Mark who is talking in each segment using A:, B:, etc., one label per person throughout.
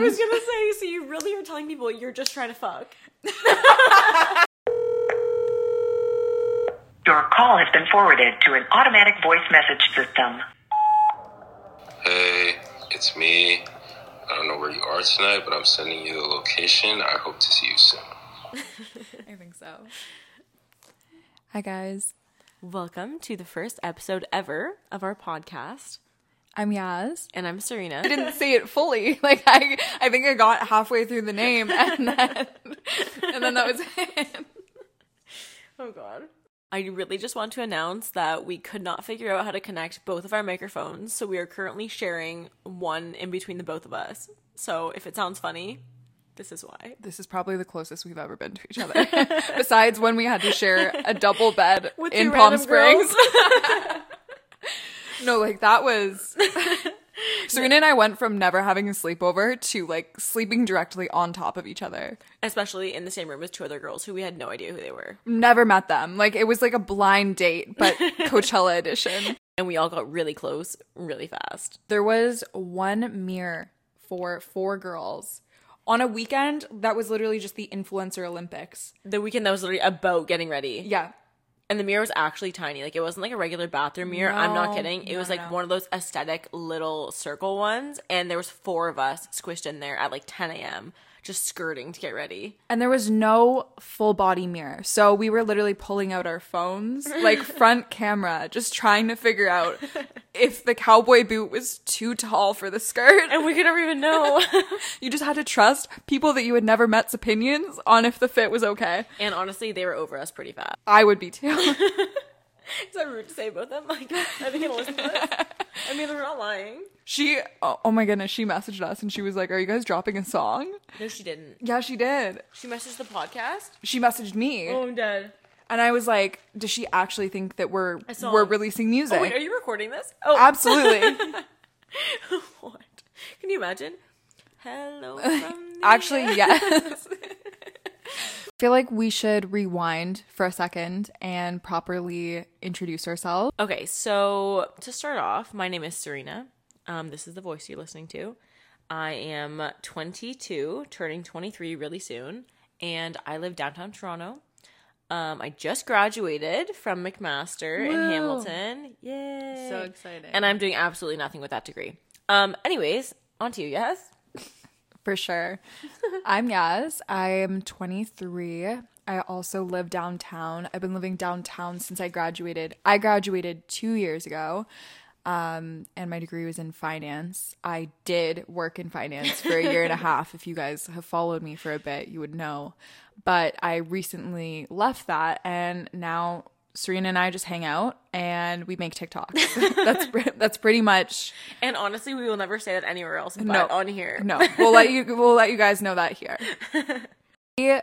A: was gonna say, so you really are telling people you're just trying to fuck.
B: Your call has been forwarded to an automatic voice message system.
C: Hey, it's me. I don't know where you are tonight, but I'm sending you the location. I hope to see you soon.
D: I think so. Hi guys,
A: Welcome to the first episode ever of our podcast.
D: I'm Yaz.
A: And I'm Serena.
D: I didn't say it fully. Like I, I think I got halfway through the name, and then, and then that was it.
A: Oh god. I really just want to announce that we could not figure out how to connect both of our microphones, so we are currently sharing one in between the both of us. So if it sounds funny, this is why.
D: This is probably the closest we've ever been to each other. Besides when we had to share a double bed
A: With
D: in Palm Springs. No, like that was. Serena and I went from never having a sleepover to like sleeping directly on top of each other.
A: Especially in the same room with two other girls who we had no idea who they were.
D: Never met them. Like it was like a blind date, but Coachella edition.
A: And we all got really close really fast.
D: There was one mirror for four girls on a weekend that was literally just the influencer Olympics.
A: The weekend that was literally about getting ready.
D: Yeah.
A: And the mirror was actually tiny. Like it wasn't like a regular bathroom mirror. I'm not kidding. It
D: no,
A: was like
D: no.
A: one of those aesthetic little circle ones. And there was four of us squished in there at like 10 a.m. just skirting to get ready.
D: And there was no full body mirror. So we were literally pulling out our phones, like front camera, just trying to figure out if the cowboy boot was too tall for the skirt.
A: And we could never even know.
D: You just had to trust people that you had never met's opinions on if the fit was okay.
A: and honestly, they were over us pretty fast.
D: I would be too.
A: Is that rude to say about them? Like, are they gonna listen to this? I mean, they're not lying.
D: She, oh, oh my goodness, she messaged us and she was like, Are you guys dropping a song?
A: No, she didn't.
D: Yeah, she did.
A: She messaged the podcast.
D: She messaged me.
A: Oh, I'm dead.
D: And I was like, Does she actually think that we're we're releasing oh, music?
A: Oh, wait, are you recording this? Oh,
D: Absolutely.
A: what? Can you imagine? Hello from the
D: Actually, yes. I feel like we should rewind for a second and properly introduce ourselves.
A: Okay, so to start off, my name is Serena. Um, this is the voice you're listening to. I am 22, turning 23 really soon, and I live downtown Toronto. Um, I just graduated from McMaster in Hamilton. Yay!
D: So exciting.
A: And I'm doing absolutely nothing with that degree. Um, anyways, on to you, yes?
D: For sure. I'm Yaz. I am 23. I also live downtown. I've been living downtown since I graduated. I graduated two years ago, um, and my degree was in finance. I did work in finance for a year and a half. If you guys have followed me for a bit, you would know. But I recently left that, and now Serena and I just hang out and we make TikToks. that's that's pretty much
A: And honestly, we will never say that anywhere else but
D: No.
A: on here.
D: no. We'll let you we'll let you guys know that here. We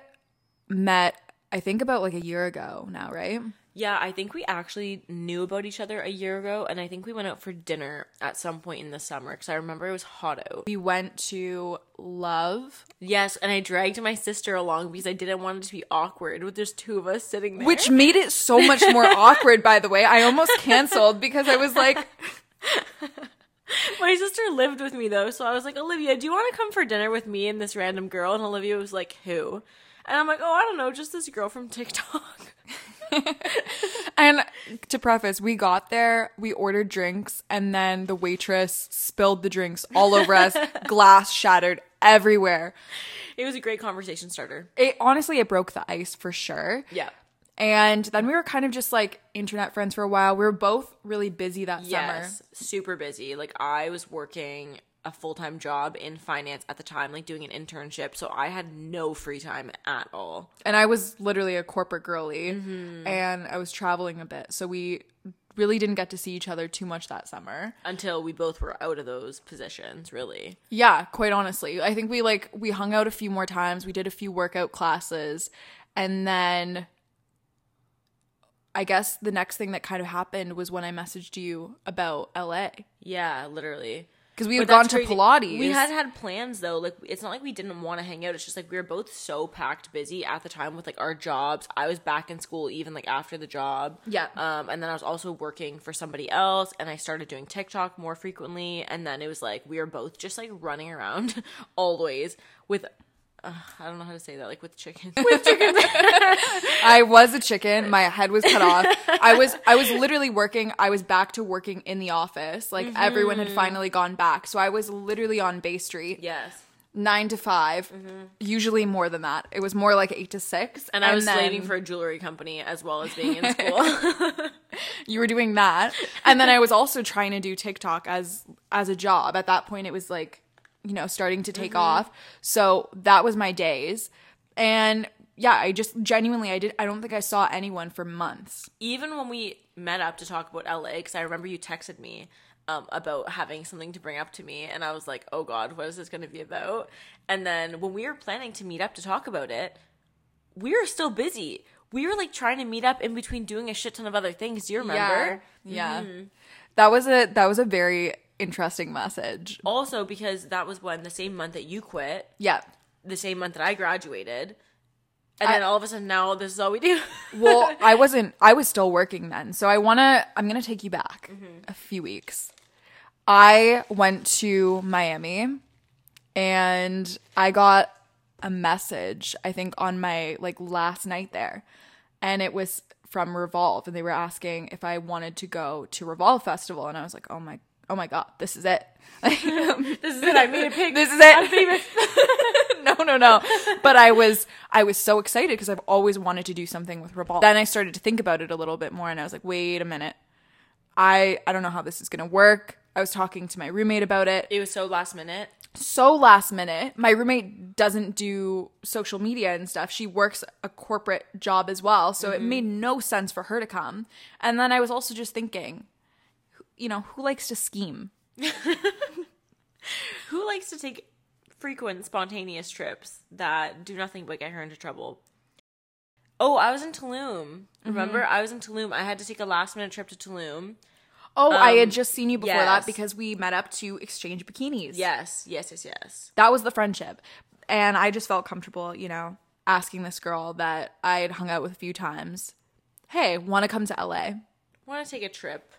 D: met I think about like a year ago now, right?
A: Yeah, I think we actually knew about each other a year ago, and I think we went out for dinner at some point in the summer because I remember it was hot out.
D: We went to Love,
A: Yes, and I dragged my sister along because I didn't want it to be awkward with just two of us sitting there.
D: which made it so much more awkward by the way. I almost canceled because I was like
A: my sister lived with me though, so I was like, Olivia, do you want to come for dinner with me and this random girl? And Olivia was like, who? And I'm like, oh, I don't know, just this girl from TikTok.
D: and to preface, we got there, we ordered drinks, and then the waitress spilled the drinks all over us, glass shattered everywhere.
A: It was a great conversation starter.
D: It honestly it broke the ice for sure.
A: Yeah.
D: And then we were kind of just like internet friends for a while. We were both really busy that
A: Yes,
D: summer.
A: super busy. Like I was working a full-time job in finance at the time, like doing an internship, so I had no free time at all.
D: And I was literally a corporate girly
A: Mm-hmm.
D: and I was traveling a bit. So we really didn't get to see each other too much that summer.
A: Until we both were out of those positions, really.
D: Yeah, quite honestly. I think we like we hung out a few more times. We did a few workout classes and then I guess the next thing that kind of happened was when I messaged you about LA.
A: Yeah, literally.
D: Because we had gone to
A: crazy.
D: Pilates.
A: We had had plans though. Like it's not like we didn't want to hang out. It's just like we were both so packed busy at the time with like our jobs. I was back in school even like after the job.
D: Yeah.
A: Um, and then I was also working for somebody else, and I started doing TikTok more frequently. And then it was like we were both just like running around always with. Uh, I don't know how to say that. Like with chicken. With chicken.
D: I was a chicken. My head was cut off. I was I was literally working. I was back to working in the office. Like everyone had finally gone back. So I was literally on Bay Street,
A: yes.
D: 9 to 5. Usually more than that. It was more like 8 to 6.
A: And I was
D: then
A: slaving for a jewelry company as well as being in school.
D: you were doing that. And then I was also trying to do TikTok as as a job. At that point it was like, you know, starting to take off. So that was my days. And yeah, I just genuinely I did I don't think I saw anyone for months.
A: even when we met up to talk about LA, because I remember you texted me um, about having something to bring up to me, and I was like, "Oh God, what is this going to be about?" And then when we were planning to meet up to talk about it, we were still busy. We were like trying to meet up in between doing a shit ton of other things. Do you remember?
D: Yeah. Yeah. That was a that was a very interesting message.
A: Also, because that was when the same month that you quit,
D: Yeah.
A: the same month that I graduated, and
D: I-
A: then all of a sudden now this is all we do.
D: Well, I wasn't I was still working then. So I want to I'm going to take you back mm-hmm. a few weeks. I went to Miami and I got a message I think on my like last night there. And it was from Revolve and they were asking if I wanted to go to Revolve Festival and I was like, "Oh my oh my god, this is it."
A: Um, this is it. I made a pig.
D: this is it. I'm famous. no, no, no. But I was I was so excited because I've always wanted to do something with Revolve. Then I started to think about it a little bit more and I was like, wait a minute. I I don't know how this is gonna work. I was talking to my roommate about it.
A: It was so last minute.
D: So last minute. My roommate doesn't do social media and stuff. She works a corporate job as well. So it mm-hmm. made no sense for her to come. And then I was also just thinking, you know, who likes to scheme?
A: Who likes to take frequent spontaneous trips that do nothing but get her into trouble? Oh, I was in Tulum. Remember? I was in Tulum. I had to take a last minute trip to Tulum.
D: Oh, I had
A: Um,
D: just seen you before
A: yes.
D: that because we met up to exchange bikinis.
A: Yes, yes, yes, yes.
D: That was the friendship. And I just felt comfortable, you know, asking this girl that I had hung out with a few times, hey, want to come to LA?
A: Want to take a trip?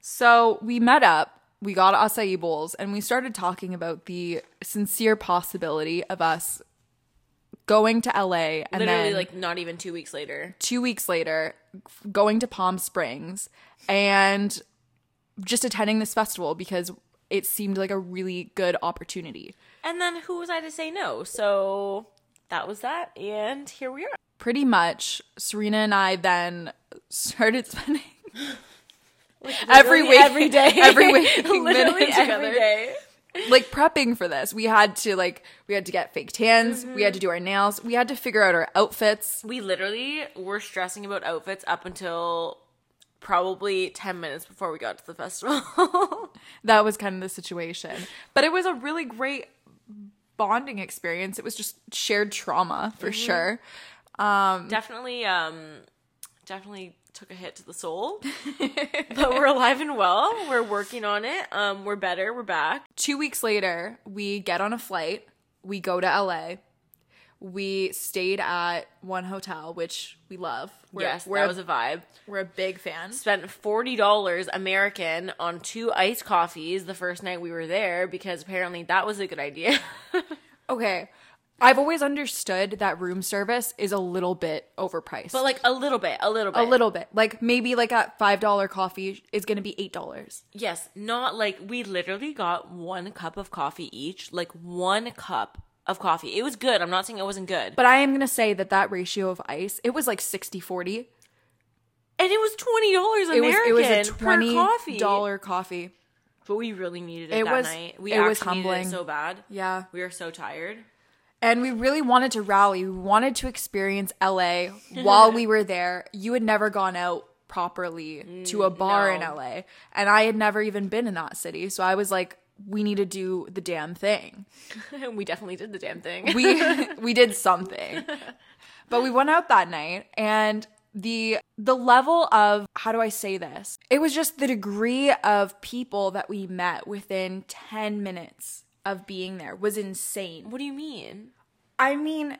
D: So we met up, we got acai bowls, and we started talking about the sincere possibility of us going to LA and
A: Literally,
D: then
A: like not even two weeks later.
D: two weeks later going to Palm Springs and just attending this festival because it seemed like a really good opportunity.
A: And then who was I to say no? So that was that, and here we are.
D: Pretty much, Serena and I then started spending every
A: Literally
D: week,
A: every day,
D: every week,
A: literally every day.
D: like prepping for this. We had to like we had to get fake tans, we had mm-hmm. to do our nails, we had to figure out our outfits.
A: We literally were stressing about outfits up until probably 10 minutes before we got to the festival.
D: That was kind of the situation. But it was a really great bonding experience. It was just shared trauma for mm-hmm. sure.
A: Um, definitely um definitely took a hit to the soul. but we're alive and well. We're working on it. Um we're better. We're back.
D: Two weeks later, we get on a flight, we go to LA. We stayed at one hotel, which we love. We're,
A: yes,
D: we're
A: that was a vibe.
D: we're a big fan.
A: Spent $40 American on two iced coffees the first night we were there because apparently that was a good idea.
D: Okay. I've always understood that room service is a little bit overpriced.
A: but like a little bit, a little bit.
D: a little bit. Like maybe like a $5 coffee is going to be $8.
A: Yes, not like we literally got one cup of coffee each, like one cup of coffee. It was good. I'm not saying it wasn't good.
D: But I am going to say that that ratio of ice, it was like 60-40.
A: and it was twenty dollars
D: It was
A: American
D: it was a
A: per coffee.
D: $20 coffee.
A: But we really needed it,
D: It
A: that
D: was-
A: night. We
D: it was humbling.
A: it so bad.
D: Yeah.
A: We were so tired.
D: And we really wanted to rally. We wanted to experience LA while we were there. You had never gone out properly to a mm, bar in. LA. And I had never even been in that city. So I was like, we need to do the damn thing.
A: we definitely did the damn thing.
D: We we did something. But we went out that night and the the level of how do I say this? It was just the degree of people that we met within 10 minutes of being there was insane.
A: What do you mean?
D: I mean,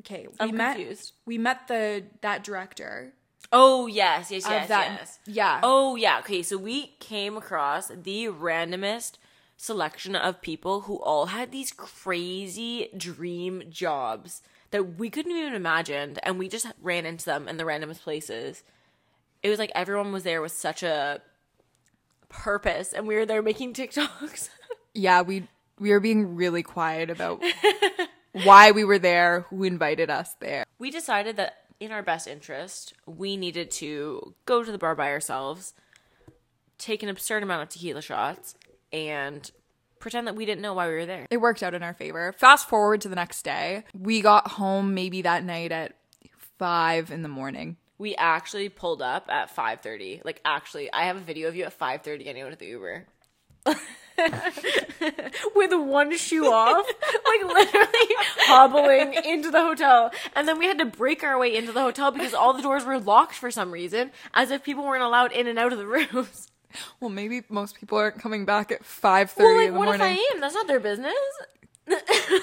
D: okay, we
A: I'm
D: met
A: confused.
D: we met the that director
A: Oh yes, yes, yes,
D: that
A: yes.
D: yeah.
A: Oh yeah. Okay, so we came across the randomest selection of people who all had these crazy dream jobs that we couldn't even imagine, and we just ran into them in the randomest places. It was like everyone was there with such a purpose, and we were there making TikToks.
D: Yeah, we we were being really quiet about why we were there, who invited us there.
A: we decided that in our best interest, we needed to go to the bar by ourselves, take an absurd amount of tequila shots, and pretend that we didn't know why we were there.
D: It worked out in our favor. Fast forward to the next day. We got home maybe that night at 5 in the morning.
A: We actually pulled up at 5:30. Like actually, I have a video of you at 5:30 getting out of the Uber. With one shoe off, like literally hobbling into the hotel. And then we had to break our way into the hotel because all the doors were locked for some reason, as if people weren't allowed in and out of the rooms.
D: Well, maybe most people aren't coming back at 5:30
A: Well, like,
D: in the
A: what
D: morning.
A: if I am? That's not their business.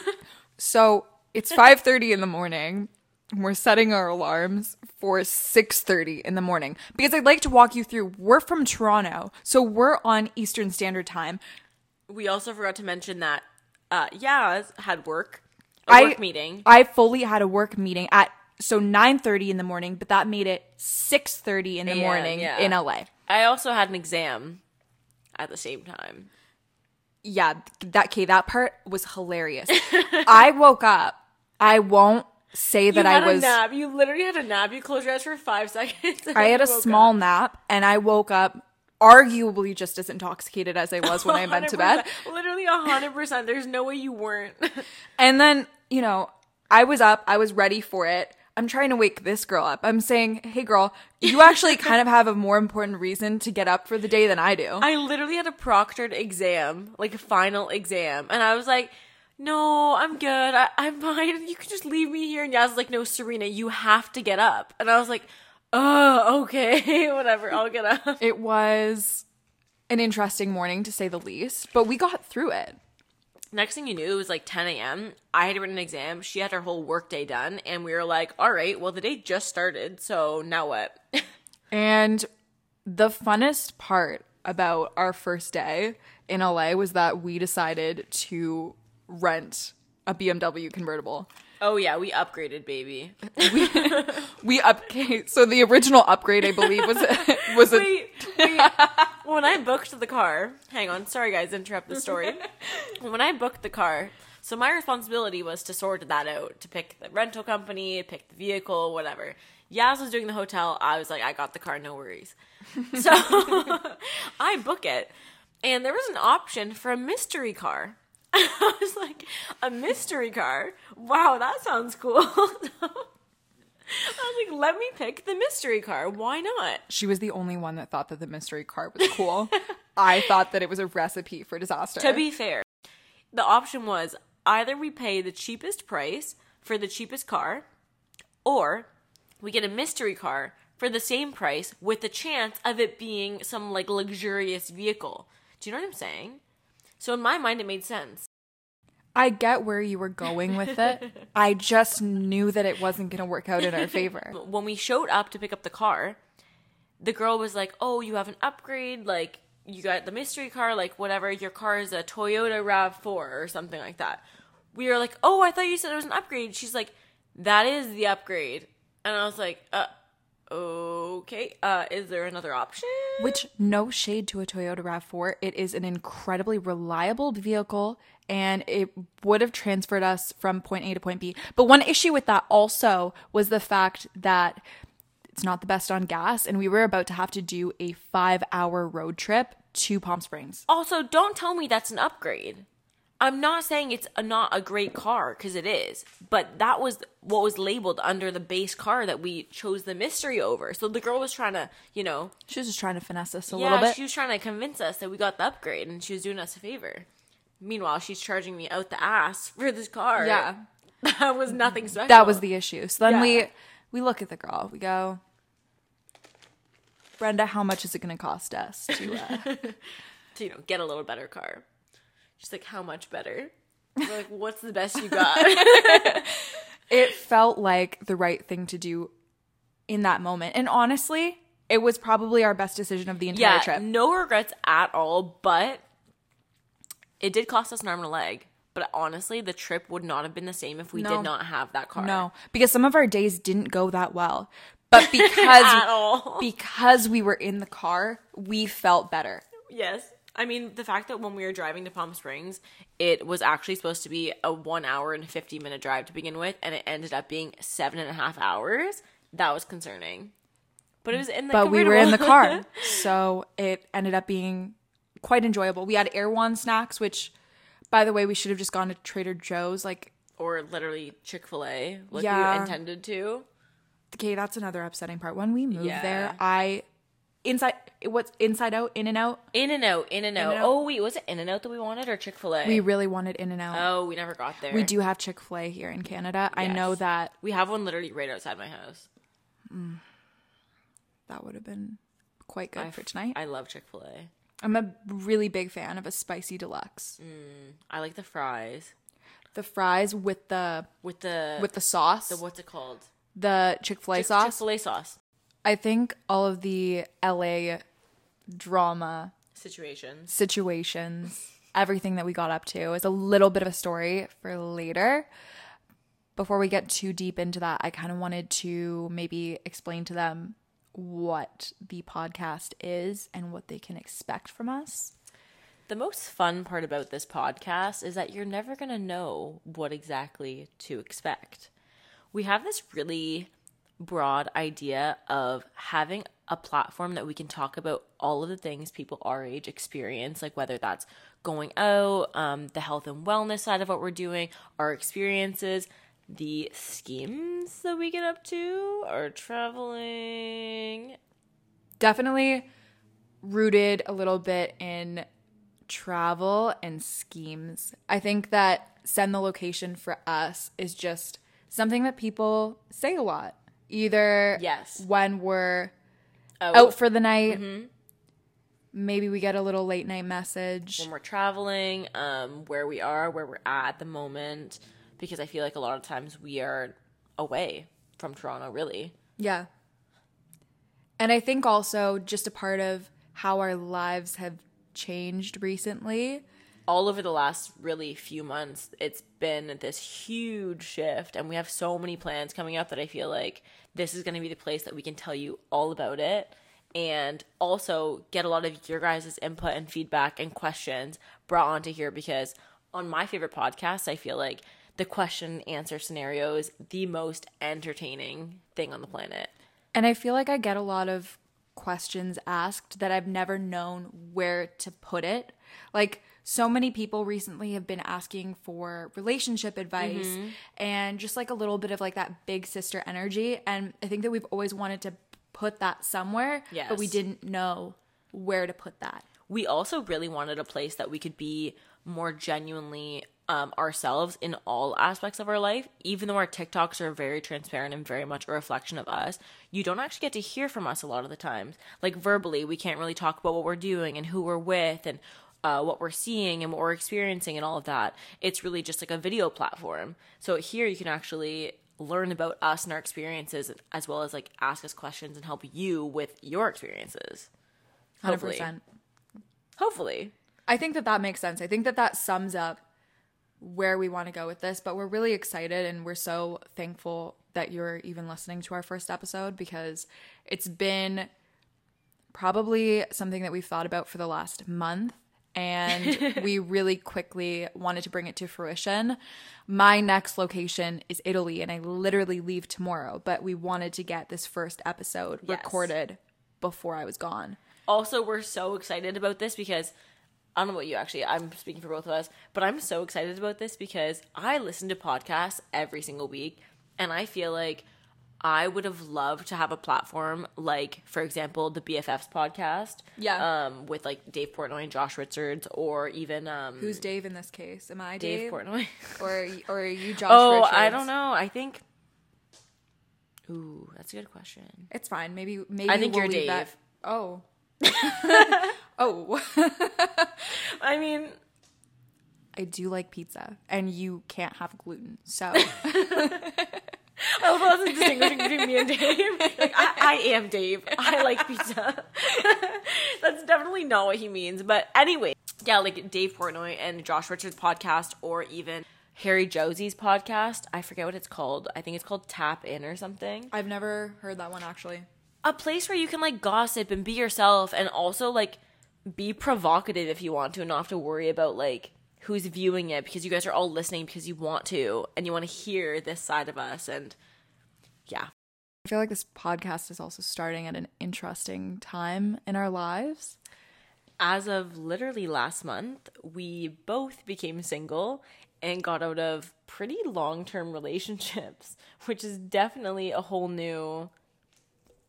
D: So it's 5:30 in the morning. We're setting our alarms for 6:30 in the morning because I'd like to walk you through. We're from Toronto, so we're on Eastern Standard Time.
A: We also forgot to mention that uh Yaz had work. A
D: I
A: work meeting.
D: I fully had a work meeting at so 9:30 in the morning, but that made it 6:30 in the morning
A: yeah.
D: in LA.
A: I also had an exam at the same time.
D: Yeah, that okay, that part was hilarious. I woke up. I won't say that
A: you
D: I
A: had
D: was
A: a nap. You literally had a nap. You closed your eyes for five seconds.
D: I had a small
A: up.
D: nap and I woke up arguably just as intoxicated as I was when I went to bed.
A: Literally a hundred percent. There's no way you weren't.
D: And then, you know, I was up, I was ready for it. I'm trying to wake this girl up. I'm saying, hey girl, you actually kind of have a more important reason to get up for the day than I do.
A: I literally had a proctored exam, like a final exam, and I was like, "No, I'm good. I, I'm fine. You can just leave me here." And Yaz was like, "No, Serena, you have to get up." And I was like, "Oh, okay, whatever. I'll get up."
D: it was an interesting morning to say the least, but we got through it.
A: Next thing you knew, it was like 10 a.m. I had written an exam. She had her whole workday done, and we were like, "All right, well, the day just started, so now what?"
D: And the funnest part about our first day in LA was that we decided to rent a BMW convertible.
A: oh yeah, we upgraded, baby.
D: We up so the original upgrade I believe was was a
A: wait, wait. when I booked the car, hang on, sorry guys, interrupt the story. when I booked the car, so my responsibility was to sort that out, to pick the rental company, pick the vehicle, whatever. Yaz was doing the hotel. I was like, I got the car, no worries. So I book it, and there was an option for a mystery car. I was like, a mystery car? Wow, that sounds cool. I was like, let me pick the mystery car. Why not?
D: she was the only one that thought that the mystery car was cool. I thought that it was a recipe for disaster.
A: To be fair, the option was either we pay the cheapest price for the cheapest car, or we get a mystery car for the same price with the chance of it being some like luxurious vehicle. Do you know what I'm saying? So in my mind, it made sense.
D: I get where you were going with it. I just knew that it wasn't going to work out in our favor.
A: When we showed up to pick up the car, the girl was like, "Oh, you have an upgrade, like." You got the mystery car, like whatever. Your car is a Toyota Rav4 or something like that. We were like, "Oh, I thought you said it was an upgrade." She's like, "That is the upgrade," and I was like, "Uh, okay. Uh, is there another option?"
D: Which no shade to a Toyota RAV4, it is an incredibly reliable vehicle and it would have transferred us from point A to point B. But one issue with that also was the fact that it's not the best on gas and we were about to have to do a 5-hour road trip to Palm Springs.
A: Also, don't tell me that's an upgrade. I'm not saying it's a, not a great car because it is, but that was what was labeled under the base car that we chose the mystery over. So the girl was trying to, you know,
D: She was just trying to finesse us a
A: yeah,
D: little bit.
A: she was trying to convince us that we got the upgrade and she was doing us a favor. Meanwhile, she's charging me out the ass for this car.
D: Yeah.
A: that was nothing special.
D: that was the issue. So then
A: Yeah.
D: we we look at the girl. We go, Brenda, how much is it going to cost us to? Uh,
A: To, you know, get a little better car. She's like, how much better? We're like, what's the best you got?
D: it felt like the right thing to do in that moment, and honestly, it was probably our best decision of the entire
A: yeah,
D: trip.
A: no regrets at all, but it did cost us an arm and a leg. But honestly, the trip would not have been the same if we
D: No.
A: did not have that car.
D: No, because some of our days didn't go that well. But
A: At
D: because
A: all.
D: because we were in the car, we felt better.
A: Yes. I mean, the fact that when we were driving to Palm Springs, it was actually supposed to be a one hour and 50 minute drive to begin with, and it ended up being seven and a half hours. That was concerning. But it was in the
D: but we were in the car. so it ended up being quite enjoyable. We had Erewhon snacks, which, by the way, we should have just gone to Trader Joe's. Like,
A: or literally Chick fil A, like
D: Yeah.
A: we intended to.
D: okay, that's another upsetting part. When we moved
A: Yeah.
D: there, I inside what's inside out, in and out.
A: In and out, in and out.
D: In-N-Out.
A: Oh, wait, was it In and Out that we wanted or Chick fil A?
D: We really wanted in and out.
A: oh, we never got there.
D: we do have Chick Fil A here in Canada. I know that
A: We have one literally right outside my house.
D: Mm, that would have been quite good for tonight.
A: I love Chick fil A.
D: I'm a really big fan of a spicy deluxe.
A: Mm, I like the fries
D: The fries with the
A: with the
D: with the sauce,
A: the what's it called?
D: the Chick Fil A
A: Chick
D: sauce.
A: fil A sauce
D: I think all of the LA drama
A: situations.
D: situations, everything that we got up to is a little bit of a story for later. Before we get too deep into that, I kind of wanted to maybe explain to them what the podcast is and what they can expect from us.
A: The most fun part about this podcast is that you're never going to know what exactly to expect. We have this really broad idea of having a platform that we can talk about all of the things people our age experience, like whether that's going out, um, the health and wellness side of what we're doing, our experiences, the schemes that we get up to, our traveling.
D: Definitely rooted a little bit in travel and schemes. I think that send the location for us is just something that people say a lot. Either
A: Yes.
D: when we're
A: Out.
D: out for the night, maybe we get a little late night message.
A: when we're traveling, um, where we are, where we're at at the moment, because I feel like a lot of times we are away from Toronto, really.
D: Yeah. And I think also just a part of how our lives have changed recently.
A: All over the last really few months, it's been this huge shift, and we have so many plans coming up that I feel like this is going to be the place that we can tell you all about it and also get a lot of your guys' input and feedback and questions brought onto here because on my favorite podcast, I feel like the question answer scenario is the most entertaining thing on the planet.
D: And I feel like I get a lot of questions asked that I've never known where to put it. Like, so many people recently have been asking for relationship advice
A: Mm-hmm.
D: and just like a little bit of like that big sister energy. And I think that we've always wanted to put that somewhere, but we didn't know where to put that.
A: we also really wanted a place that we could be more genuinely um, ourselves in all aspects of our life. Even though our TikToks are very transparent and very much a reflection of us, you don't actually get to hear from us a lot of the times. Like verbally, we can't really talk about what we're doing and who we're with and uh, what we're seeing and what we're experiencing and all of that. It's really just like a video platform. So here you can actually learn about us and our experiences as well as like ask us questions and help you with your experiences. Hopefully.
D: 100%.
A: Hopefully.
D: I think that that makes sense. I think that that sums up where we want to go with this, but we're really excited and we're so thankful that you're even listening to our first episode because it's been probably something that we've thought about for the last month and we really quickly wanted to bring it to fruition. My next location is Italy and I literally leave tomorrow, but we wanted to get this first episode
A: Yes.
D: recorded before I was gone.
A: Also, we're so excited about this because I don't know about you actually. I'm speaking for both of us, but I'm so excited about this because I listen to podcasts every single week and I feel like I would have loved to have a platform like, for example, the BFFs podcast.
D: Yeah.
A: Um, with like Dave Portnoy and Josh Richards, or even um,
D: Who's Dave in this case? Am I
A: Dave
D: Dave?
A: Portnoy?
D: or or are you Josh
A: oh,
D: Richards?
A: I don't know. I think Ooh, that's a good question.
D: It's fine. Maybe maybe
A: I think
D: we'll
A: you're Dave.
D: that- Oh. oh.
A: I mean,
D: I do like pizza and you can't have gluten. So
A: I love how that's the distinguishing between me and Dave. Like, I, I am Dave. I like pizza. that's definitely not what he means. But anyway, yeah, like Dave Portnoy and Josh Richards' podcast, or even Harry Jowsey's podcast. I forget what it's called. I think it's called Tap In or something.
D: I've never heard that one actually.
A: a place where you can like gossip and be yourself and also like be provocative if you want to and not have to worry about like who's viewing it because you guys are all listening because you want to and you want to hear this side of us and yeah
D: I feel like this podcast is also starting at an interesting time in our lives.
A: as of literally last month we both became single and got out of pretty long-term relationships which is definitely a whole new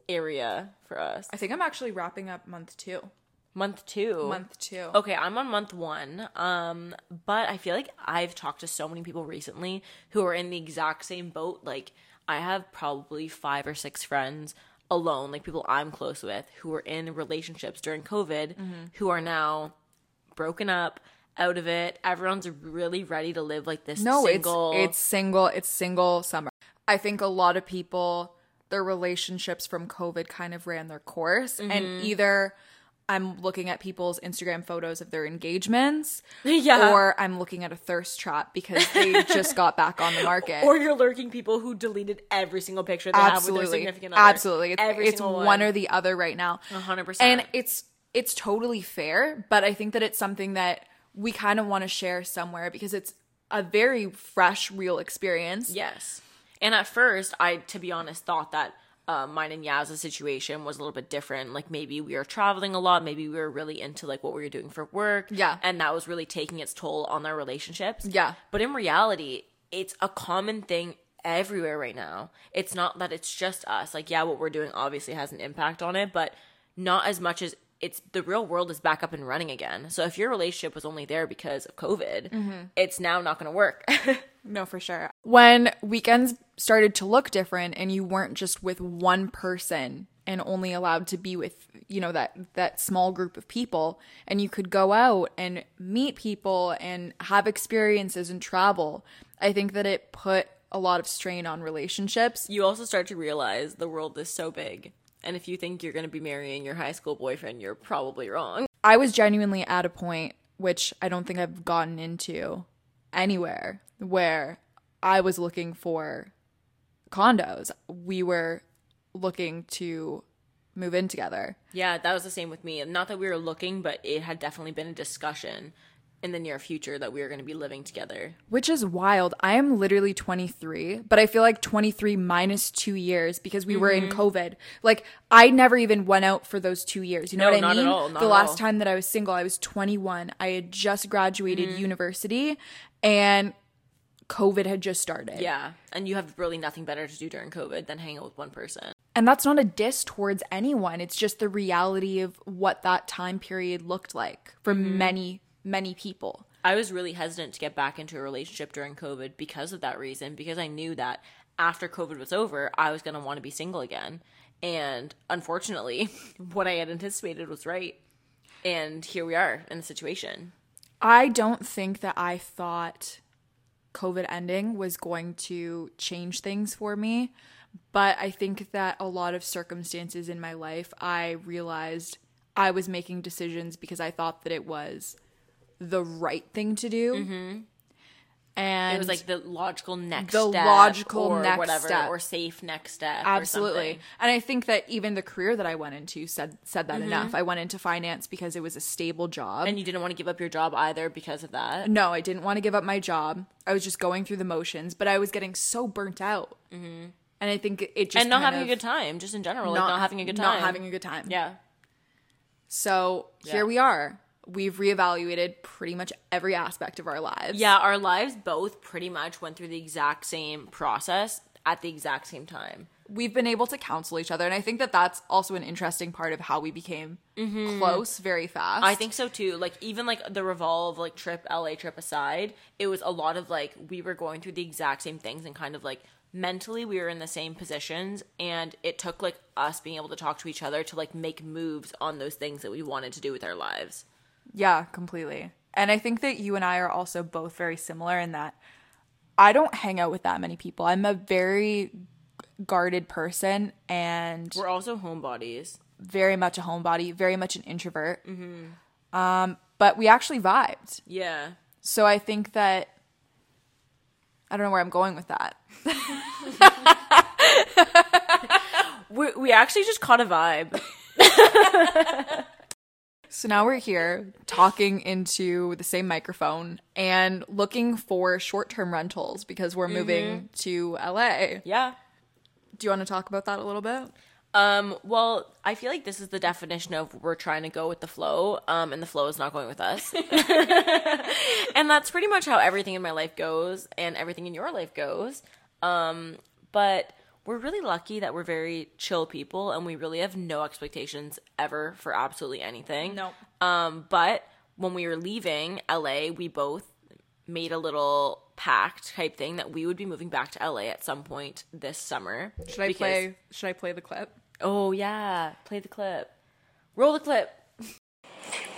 A: area for us
D: I think I'm actually wrapping up month two.
A: Month two
D: Month two.
A: Okay, I'm on month one. Um, but I feel like I've talked to so many people recently who are in the exact same boat. Like I have probably five or six friends alone, like people I'm close with, who were in relationships during COVID,
D: Mm-hmm.
A: who are now broken up, out of it. Everyone's really ready to live like this.
D: No,
A: single.
D: it's it's single. It's single summer. I think a lot of people their relationships from COVID kind of ran their course,
A: Mm-hmm.
D: and either I'm looking at people's Instagram photos of their engagements,
A: Yeah.
D: or I'm looking at a thirst trap because they just got back on the market.
A: or you're lurking people who deleted every single picture they have with their
D: absolutely,
A: significant other.
D: absolutely. It's,
A: every
D: it's
A: single
D: one. or the other right now.
A: hundred percent.
D: and it's it's totally fair but i think that it's something that we kind of want to share somewhere because it's a very fresh real experience
A: Yes. And at first, I, to be honest, thought that uh, mine and Yaz's situation was a little bit different. Like maybe we were traveling a lot, maybe we were really into like what we were doing for work.
D: Yeah.
A: And that was really taking its toll on our relationships.
D: Yeah.
A: But in reality, it's a common thing everywhere right now. It's not that it's just us. Like, yeah, what we're doing obviously has an impact on it, but not as much as it's the real world is back up and running again. So if your relationship was only there because of COVID, mm-hmm. it's now not going to work.
D: no for sure when weekends started to look different and you weren't just with one person and only allowed to be with you know that that small group of people and you could go out and meet people and have experiences and travel i think that it put a lot of strain on relationships
A: you also start to realize the world is so big. And if you think you're going to be marrying your high school boyfriend, you're probably wrong.
D: I was genuinely at a point, which I don't think I've gotten into anywhere, where I was looking for condos. We were looking to move in together.
A: Yeah, that was the same with me. Not that we were looking, but it had definitely been a discussion in the near future that we are going to be living together.
D: Which is wild. I am literally 23, but I feel like 23 minus two years because we were in
A: Mm-hmm.
D: COVID. Like, I never even went out for those two years. You know
A: No,
D: what I
A: not at
D: mean?
A: all,
D: the last
A: all.
D: time that I was single, I was 21. I had just graduated
A: Mm-hmm.
D: university and COVID had just started.
A: Yeah, and you have really nothing better to do during COVID than hang out with one person.
D: And that's not a diss towards anyone. It's just the reality of what that time period looked like for
A: Mm-hmm.
D: many, many people.
A: I was really hesitant to get back into a relationship during COVID because of that reason, because I knew that after COVID was over, I was going to want to be single again. And unfortunately, what I had anticipated was right. And here we are in the situation.
D: I don't think that I thought COVID ending was going to change things for me, but I think that a lot of circumstances in my life, I realized I was making decisions because I thought that it was the right thing to do. Mm-hmm. And
A: It was like the logical next
D: The
A: step
D: logical
A: or
D: next
A: whatever
D: step.
A: or safe next step.
D: Absolutely. And I think that even the career that I went into said said
A: Mm-hmm.
D: that enough. I went into finance because it was a stable job.
A: And you didn't want to give up your job either because of that.
D: no, I didn't want to give up my job. I was just going through the motions, but I was getting so burnt out. Mm-hmm. And I think it just
A: and not having a good time, just in general, like not having a good time.
D: Not having a good time.
A: Yeah.
D: So
A: Yeah.
D: here we are. We've reevaluated pretty much every aspect of our lives.
A: Yeah, our lives both pretty much went through the exact same process at the exact same time.
D: we've been able to counsel each other and i think that that's also an interesting part of how we became mm-hmm. close very fast
A: I think so too. Like even like the revolve like trip LA trip aside, it was a lot of like we were going through the exact same things and kind of like mentally we were in the same positions and it took like us being able to talk to each other to like make moves on those things that we wanted to do with our lives.
D: Yeah, completely. And I think that you and I are also both very similar in that I don't hang out with that many people. I'm a very guarded person and
A: We're also homebodies.
D: very much a homebody, very much an introvert. Mm-hmm. Um, but we actually vibed.
A: Yeah.
D: So I think that I don't know where I'm going with that.
A: We we actually just caught a vibe.
D: So now we're here talking into the same microphone and looking for short term rentals because we're moving to LA.
A: Yeah.
D: Do you want to talk about that a little bit?
A: Um, well, I feel like this is the definition of we're trying to go with the flow, um, and the flow is not going with us. and that's pretty much how everything in my life goes, and everything in your life goes. Um, but we're really lucky that we're very chill people, and we really have no expectations ever for absolutely anything.
D: No.
A: Um, but when we were leaving LA, we both made a little pact type thing that we would be moving back to LA at some point this summer.
D: Should I
A: because-
D: play should I play the clip?
A: Oh yeah, play the clip. Roll the clip.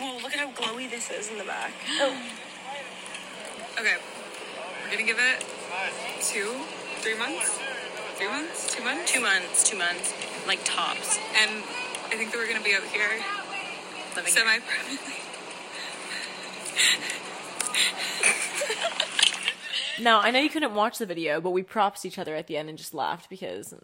E: Oh, look at how glowy this is in the back.
A: Oh.
E: Okay, we're gonna give it two, three months, three months, two months, two months, two months, like tops. And I think that we're gonna be out here living semi permanently.
A: Now I know you couldn't watch the video, but we props each other at the end and just laughed because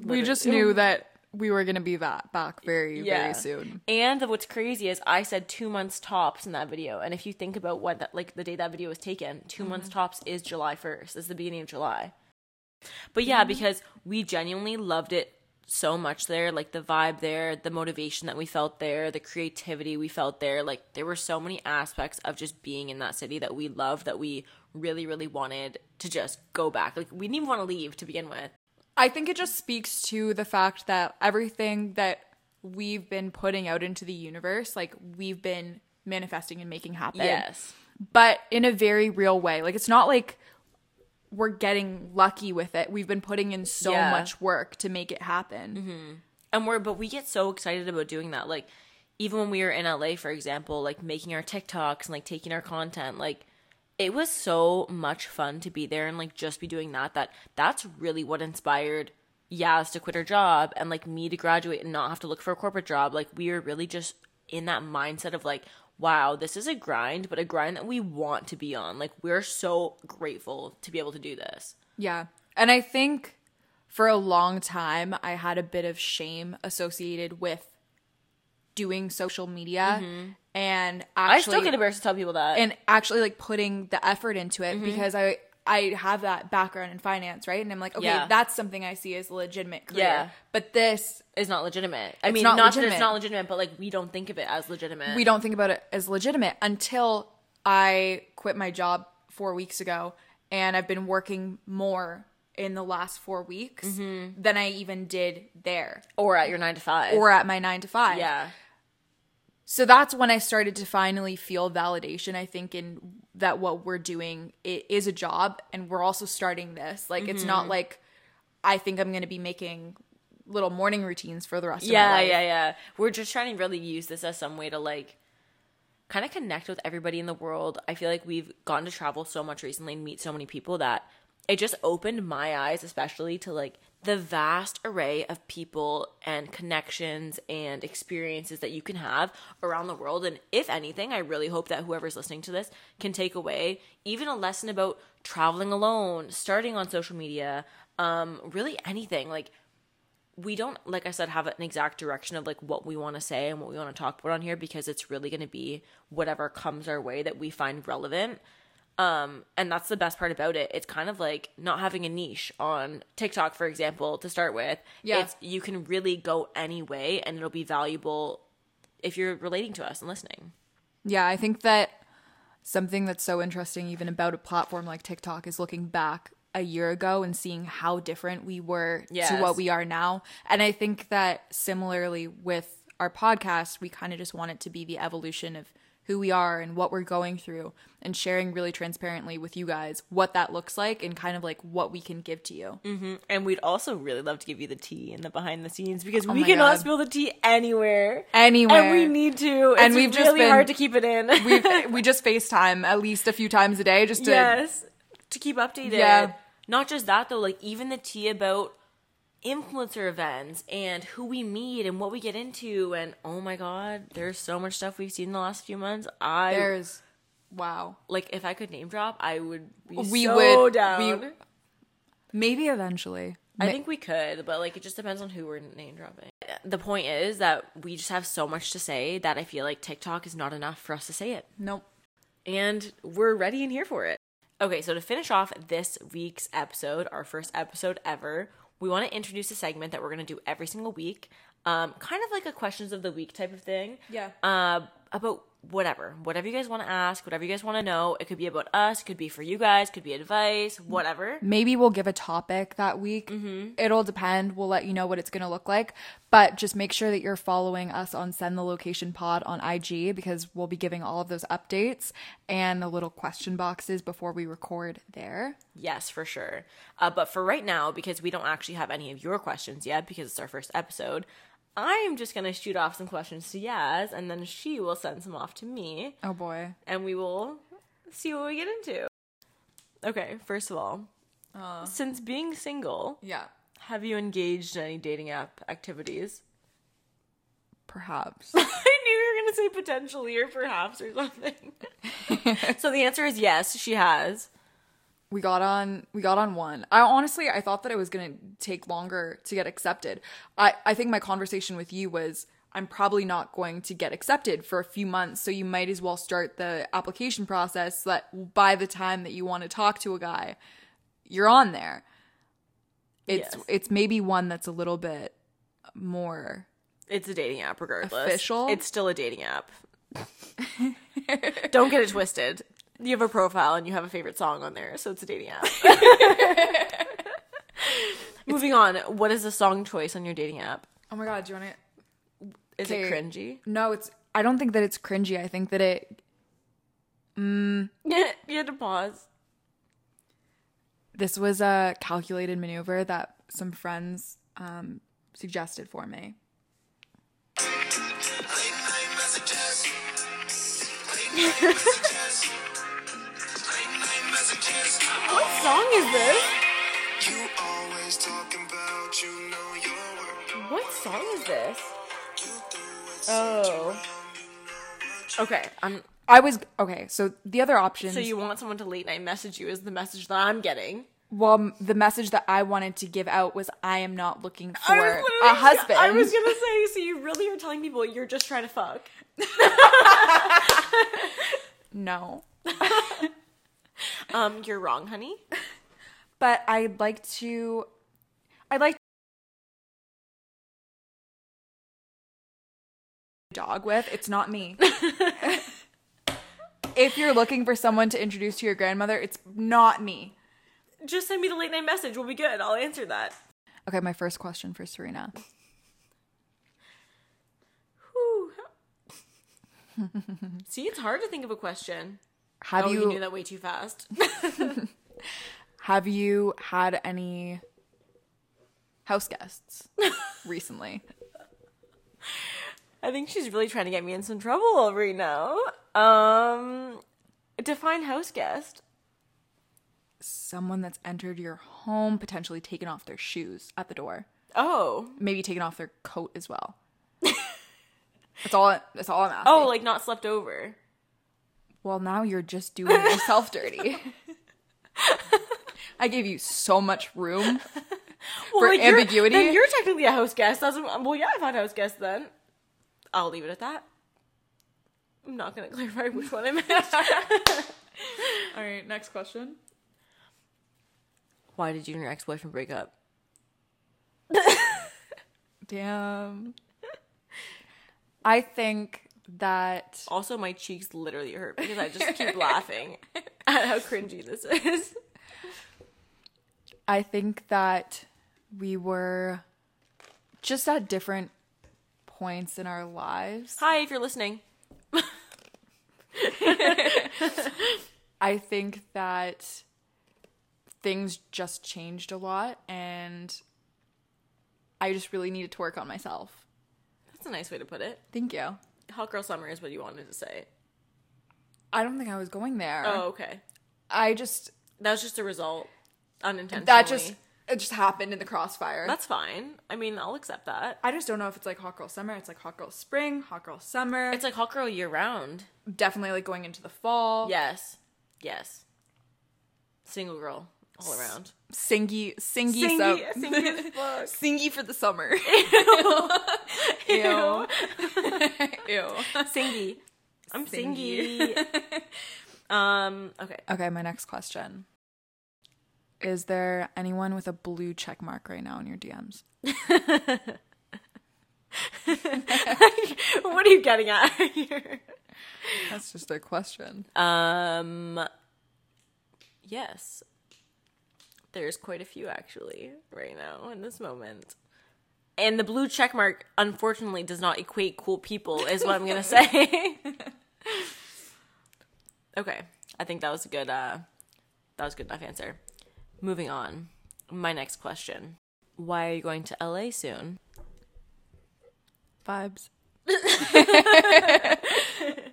D: We just knew that we were gonna be that back very,
A: yeah.
D: very soon.
A: And what's crazy is I said two months tops in that video, and if you think about what that like the day that video was taken, 2 mm-hmm. months tops is July first. Is the beginning of July. But yeah, mm-hmm. because we genuinely loved it so much there, like the vibe there, the motivation that we felt there, the creativity we felt there. Like there were so many aspects of just being in that city that we loved that we really, really wanted to just go back. Like we didn't even want to leave to begin with.
D: I think it just speaks to the fact that everything that we've been putting out into the universe, like we've been manifesting and making happen.
A: Yes.
D: But in a very real way. Like it's not like we're getting lucky with it. We've been putting in so
A: Yeah.
D: much work to make it happen. Mm-hmm.
A: and we're but we get so excited about doing that like even when we were in LA for example like making our TikToks and like taking our content like it was so much fun to be there and like just be doing that that that's really what inspired Yaz to quit her job and like me to graduate and not have to look for a corporate job like we were really just in that mindset of like wow this is a grind but a grind that we want to be on like we're so grateful to be able to do this
D: Yeah. And I think for a long time, I had a bit of shame associated with doing social media and
A: Mm-hmm. I
D: actually
A: still get embarrassed to tell people that
D: and actually like putting the effort into
A: Mm-hmm.
D: it because I I have that background in finance, right? And I'm like, okay,
A: Yeah.
D: that's something I see as a legitimate career.
A: Yeah.
D: But this,
A: is not legitimate. I mean,
D: not
A: not, that
D: legitimate.
A: it's not legitimate, but like we don't think of it as legitimate.
D: we don't think about it as legitimate until I quit my job four weeks ago and I've been working more in the last four weeks
A: Mm-hmm.
D: than I even did there
A: or at your nine to five.
D: or at my nine to five.
A: yeah,
D: So that's when I started to finally feel validation, I think, in that what we're doing it is a job and we're also starting this. Like, it's
A: Mm-hmm.
D: not like I think I'm going to be making little morning routines for the rest of my
A: yeah,
D: life.
A: yeah, yeah. We're just trying to really use this as some way to like kind of connect with everybody in the world. I feel like we've gotten to travel so much recently and meet so many people that it just opened my eyes, especially to like the vast array of people and connections and experiences that you can have around the world. And if anything, I really hope that whoever's listening to this can take away even a lesson about traveling alone, starting on social media, um, really anything. Like, we don't like i said have an exact direction of like what we want to say and what we want to talk about on here because it's really going to be whatever comes our way that we find relevant um and that's the best part about it it's kind of like not having a niche on tiktok for example to start with
D: Yeah.
A: it's you can really go any way and it'll be valuable if you're relating to us and listening
D: Yeah, I think that something that's so interesting even about a platform like TikTok is looking back a year ago and seeing how different we were to what we are now. And I think that similarly with our podcast, we kind of just want it to be the evolution of who we are and what we're going through and sharing really transparently with you guys what that looks like and kind of like what we can give to you. Mm-hmm.
A: And we'd also really love to give you the tea and the behind the scenes because oh we
D: Oh my
A: cannot
D: God.
A: spill the tea anywhere.
D: Anywhere.
A: And we need to.
D: And
A: It's
D: we've just
A: really
D: been-
A: hard to keep it in.
D: we we just FaceTime at least a few times a day just to
A: yes. To keep updated.
D: Yeah.
A: Not just that though, like even the tea about influencer events and who we meet and what we get into and oh my god, there's so much stuff we've seen in the last few months. I
D: there's wow.
A: like if I could name drop, I would be
D: We
A: so
D: would-
A: down.
D: we- Maybe eventually.
A: I
D: Ma-
A: think we could, but like it just depends on who we're name dropping. The point is that we just have so much to say that I feel like TikTok is not enough for us to say it.
D: nope.
A: And we're ready and here for it. Okay, so to finish off this week's episode, our first episode ever, we want to introduce a segment that we're going to do every single week. Um, kind of like a questions of the week type of thing.
D: Yeah.
A: Uh, about whatever. Whatever you guys want to ask, whatever you guys want to know. It could be about us, it could be for you guys, could be advice, whatever.
D: Maybe we'll give a topic that week.
A: Mm-hmm.
D: It'll depend. We'll let you know what it's going to look like. But just make sure that you're following us on Send the Location Pod on IG because we'll be giving all of those updates and the little question boxes before we record there.
A: Yes, for sure. Uh, but for right now, because we don't actually have any of your questions yet, because it's our first episode, I'm just gonna shoot off some questions to Yaz, and then she will send some off to me,
D: Oh boy.
A: and we will see what we get into. Okay, first of all, uh. since being single,
D: Yeah.
A: have you engaged in any dating app activities?
D: Perhaps.
A: I knew you were gonna say potentially or perhaps or something. so the answer is yes, she has.
D: We got on we got on one i honestly i thought that it was going to take longer to get accepted i i think my conversation with you was i'm probably not going to get accepted for a few months so you might as well start the application process so that by the time that you want to talk to a guy you're on there it's
A: Yes.
D: it's maybe one that's a little bit more
A: It's a dating app, regardless.
D: Official?
A: It's still a dating app. Don't get it twisted. You have a profile and you have a favorite song on there, so it's a dating app. Moving on. What is the song choice on your dating app?
D: oh my god do you want to
A: Is it
D: Okay.
A: cringy?
D: no it's i don't think that it's cringy i think that it Mm,
A: you had to pause.
D: this was a calculated maneuver that some friends um, suggested for me.
A: Song is this?
F: You always talking about you know your work.
A: What song is this?
F: You do it
A: Oh. Okay. I'm
D: I was okay. So the other options.
A: so you want someone to late night message you is the message that I'm getting.
D: well, the message that I wanted to give out was, "I am not looking for a husband."
A: I was gonna say, so you really are telling people you're just trying to fuck.
D: no,
A: Um, you're wrong, honey.
D: but I'd like to. I'd like dog with. It's not me. if you're looking for someone to introduce to your grandmother, it's not me.
A: Just send me the late night message. We'll be good. I'll answer that.
D: Okay, my first question for Serena.
A: See, it's hard to think of a question.
D: Have
A: oh, you,
D: you
A: knew that way too fast.
D: Have you had any house guests recently?
A: I think she's really trying to get me in some trouble right now. Um, define house guest.
D: Someone that's entered your home, potentially taken off their shoes at the door,
A: Oh,
D: maybe taken off their coat as well. that's all. That's all I'm asking.
A: oh, like not slept over.
D: Well, now you're just doing yourself dirty. I gave you so much room.
A: Well,
D: For
A: like, you're-
D: ambiguity?
A: then you're technically a house guest. That's well, yeah, I've had house guest Then I'll leave it at that. I'm not gonna clarify which one I meant.
D: All right, next question.
A: Why did you and your ex boyfriend break up?
D: Damn. I think that
A: Also, my cheeks literally hurt because I just keep laughing at how cringy this is.
D: I think that we were just at different points in our lives.
A: Hi, if you're listening.
D: I think that things just changed a lot and I just really needed to work on myself.
A: That's a nice way to put it.
D: Thank you.
A: Hot girl summer is what you wanted to say.
D: I don't think I was going there.
A: Oh, okay.
D: I just
A: That was just a result, unintentionally.
D: that just it just happened in the crossfire.
A: that's fine. I mean, I'll accept that.
D: I just don't know if it's like hot girl summer. It's like hot girl spring, hot girl summer.
A: It's like hot girl year round.
D: definitely like going into the fall.
A: Yes, yes. Single girl all around.
D: Singy, singy,
A: Singy-
D: sum-
A: singy
D: singy for the summer. Ew. Ew.
A: Singy. I'm
D: Singy.
A: singy. um. Okay.
D: Okay, my next question. Is there anyone with a blue check mark right now in your DMs?
A: what are you getting at here?
D: That's just a question.
A: Um. Yes. There's quite a few actually right now in this moment. And the blue check mark unfortunately does not equate cool people is what I'm going to say. okay. I think that was a good uh that was a good enough answer. Moving on. My next question. Why are you going to LA soon?
D: Vibes.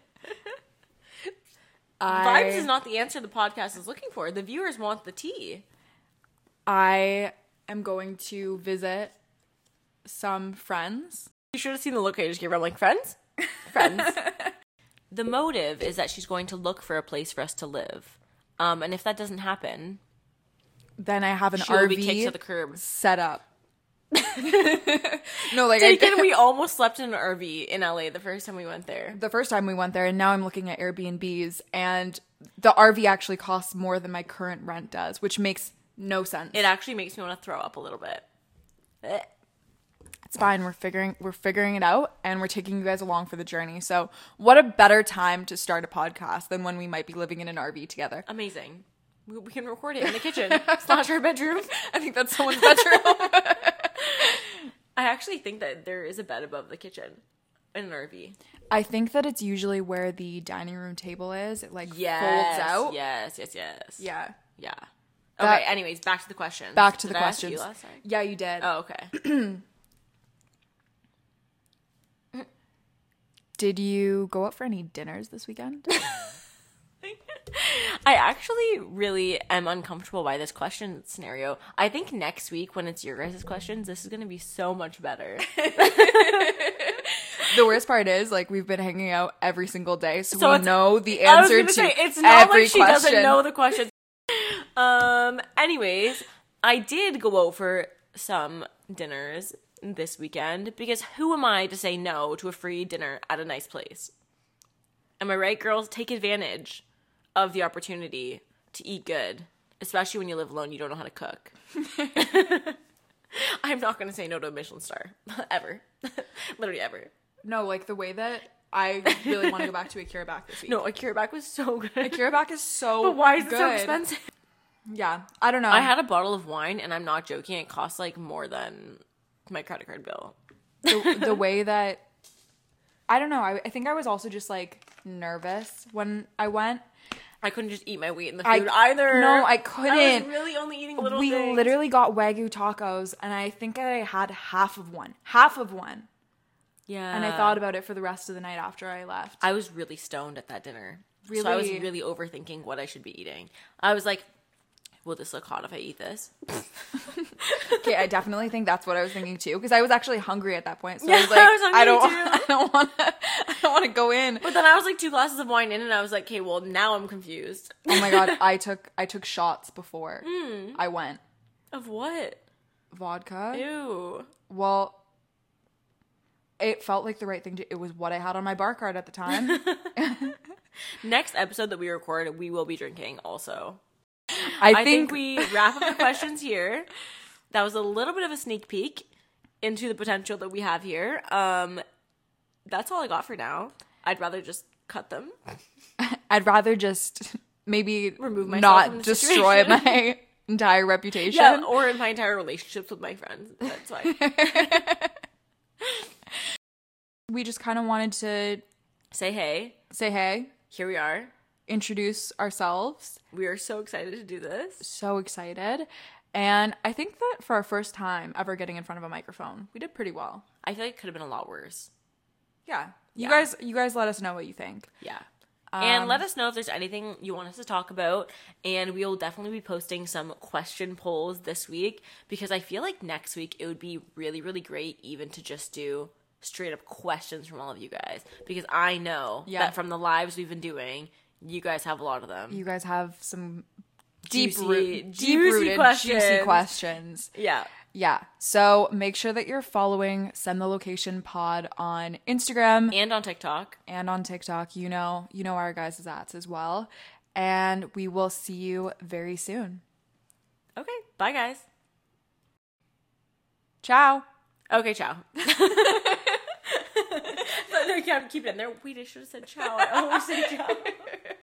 A: Vibes is not the answer the podcast is looking for. The viewers want the tea.
D: I am going to visit some friends.
A: You should have seen the look I just gave her. I'm like, friends? Friends. the motive is that she's going to look for a place for us to live. Um, and if that doesn't happen,
D: Then I have an
A: she will be kicked
D: RV
A: to the curb.
D: set up. no, like I,
A: Taken, we almost slept in an RV in LA the first time we went there.
D: the first time we went there, and now I'm looking at Airbnbs, and the RV actually costs more than my current rent does, which makes no sense.
A: It actually makes me want to throw up a little bit. Eh.
D: it's fine. We're figuring we're figuring it out, and we're taking you guys along for the journey. So, what a better time to start a podcast than when we might be living in an RV together?
A: Amazing. We, we can record it in the kitchen slash our bedroom.
D: I think that's someone's bedroom.
A: I actually think that there is a bed above the kitchen in an RV.
D: I think that it's usually where the dining room table is. It like
A: Yes.
D: folds out.
A: Yes, yes, yes.
D: Yeah.
A: Yeah.
D: That-
A: okay, anyways, back to the questions.
D: Back to
A: Did
D: the
A: I ask you
D: questions.
A: last time?
D: Yeah, you did.
A: Oh, okay.
D: Did you go out for any dinners this weekend?
A: I actually really am uncomfortable by this question scenario. I think next week when it's your guys' questions, this is going to be so much better.
D: the worst part is like we've been hanging out every single day, so,
A: So
D: we know the answer to
A: say it's not
D: every
A: like she
D: question.
A: doesn't know the questions. Um. Anyways, I did go out for some dinners this weekend because who am I to say no to a free dinner at a nice place? Am I right, girls? Take advantage of the opportunity to eat good, especially when you live alone. You don't know how to cook. I'm not going to say no to a Michelin star ever, literally ever.
D: No, like the way that I really want to go back to Akira Back this week.
A: No, Akira Back was so good.
D: Akira Back is so
A: But why is it so expensive?
D: Yeah, I don't know.
A: I had a bottle of wine, and I'm not joking. It cost like more than my credit card bill.
D: the, the way that I don't know. I, I think I was also just like nervous when I went.
A: I couldn't just eat my weight in the
D: I-
A: food either.
D: no, I
A: I
D: couldn't.
A: I was really only eating little
D: we
A: things.
D: literally got wagyu tacos, and I think I had half of one, half of one,
A: yeah.
D: and I thought about it for the rest of the night after I left.
A: I was really stoned at that dinner. So I was
D: Really?
A: really overthinking what I should be eating. I was like, "Will this look hot if I eat this?"
D: Okay, I definitely think that's what I was thinking too, because I was actually hungry at that point. So I
A: Yeah,
D: was like,
A: I was
D: I, don't,
A: hungry
D: I don't want to, I don't want to go in.
A: But then I was like two glasses of wine in, and I was like, "Okay, well now I'm confused."
D: Oh my god, I took, I took shots before
A: Hmm.
D: I went.
A: of what?
D: Vodka.
A: Ew.
D: Well, it felt like the right thing to. It was what I had on my bar card at the time.
A: Next episode that we record, we will be drinking also.
D: I,
A: I think we wrap up the questions here. That was a little bit of a sneak peek into the potential that we have here. Um, that's all I got for now. I'd rather just cut them.
D: I'd rather just maybe
A: Remove myself
D: not destroy
A: situation.
D: my entire reputation.
A: Yeah, or my entire relationships with my friends. That's fine.
D: we just kind of wanted to
A: Say hey.
D: say hey,
A: Here we are.
D: Introduce ourselves.
A: We are so excited to do this.
D: So excited. And I think that for our first time ever getting in front of a microphone, we did pretty well.
A: I feel like it could have been a lot worse.
D: Yeah. You
A: Yeah.
D: guys you guys let us know what you think.
A: Yeah. and um, let us know if there's anything you want us to talk about. And we will definitely be posting some question polls this week because I feel like next week it would be really, really great even to just do straight up questions from all of you guys because I know
D: Yeah.
A: that from the lives we've been doing, you guys have a lot of them.
D: You guys have some deep
A: Juicy-
D: root, deep rooted, juicy
A: questions.
D: questions.
A: yeah.
D: Yeah. So make sure that you're following Send the Location Pod on Instagram
A: And on TikTok.
D: and on TikTok. You know, you know our guys' ads as well. And we will see you very soon.
A: Okay. Bye, guys.
D: Ciao.
A: Okay, ciao. no, you can't keep it in there. We should have said ciao. I always say ciao.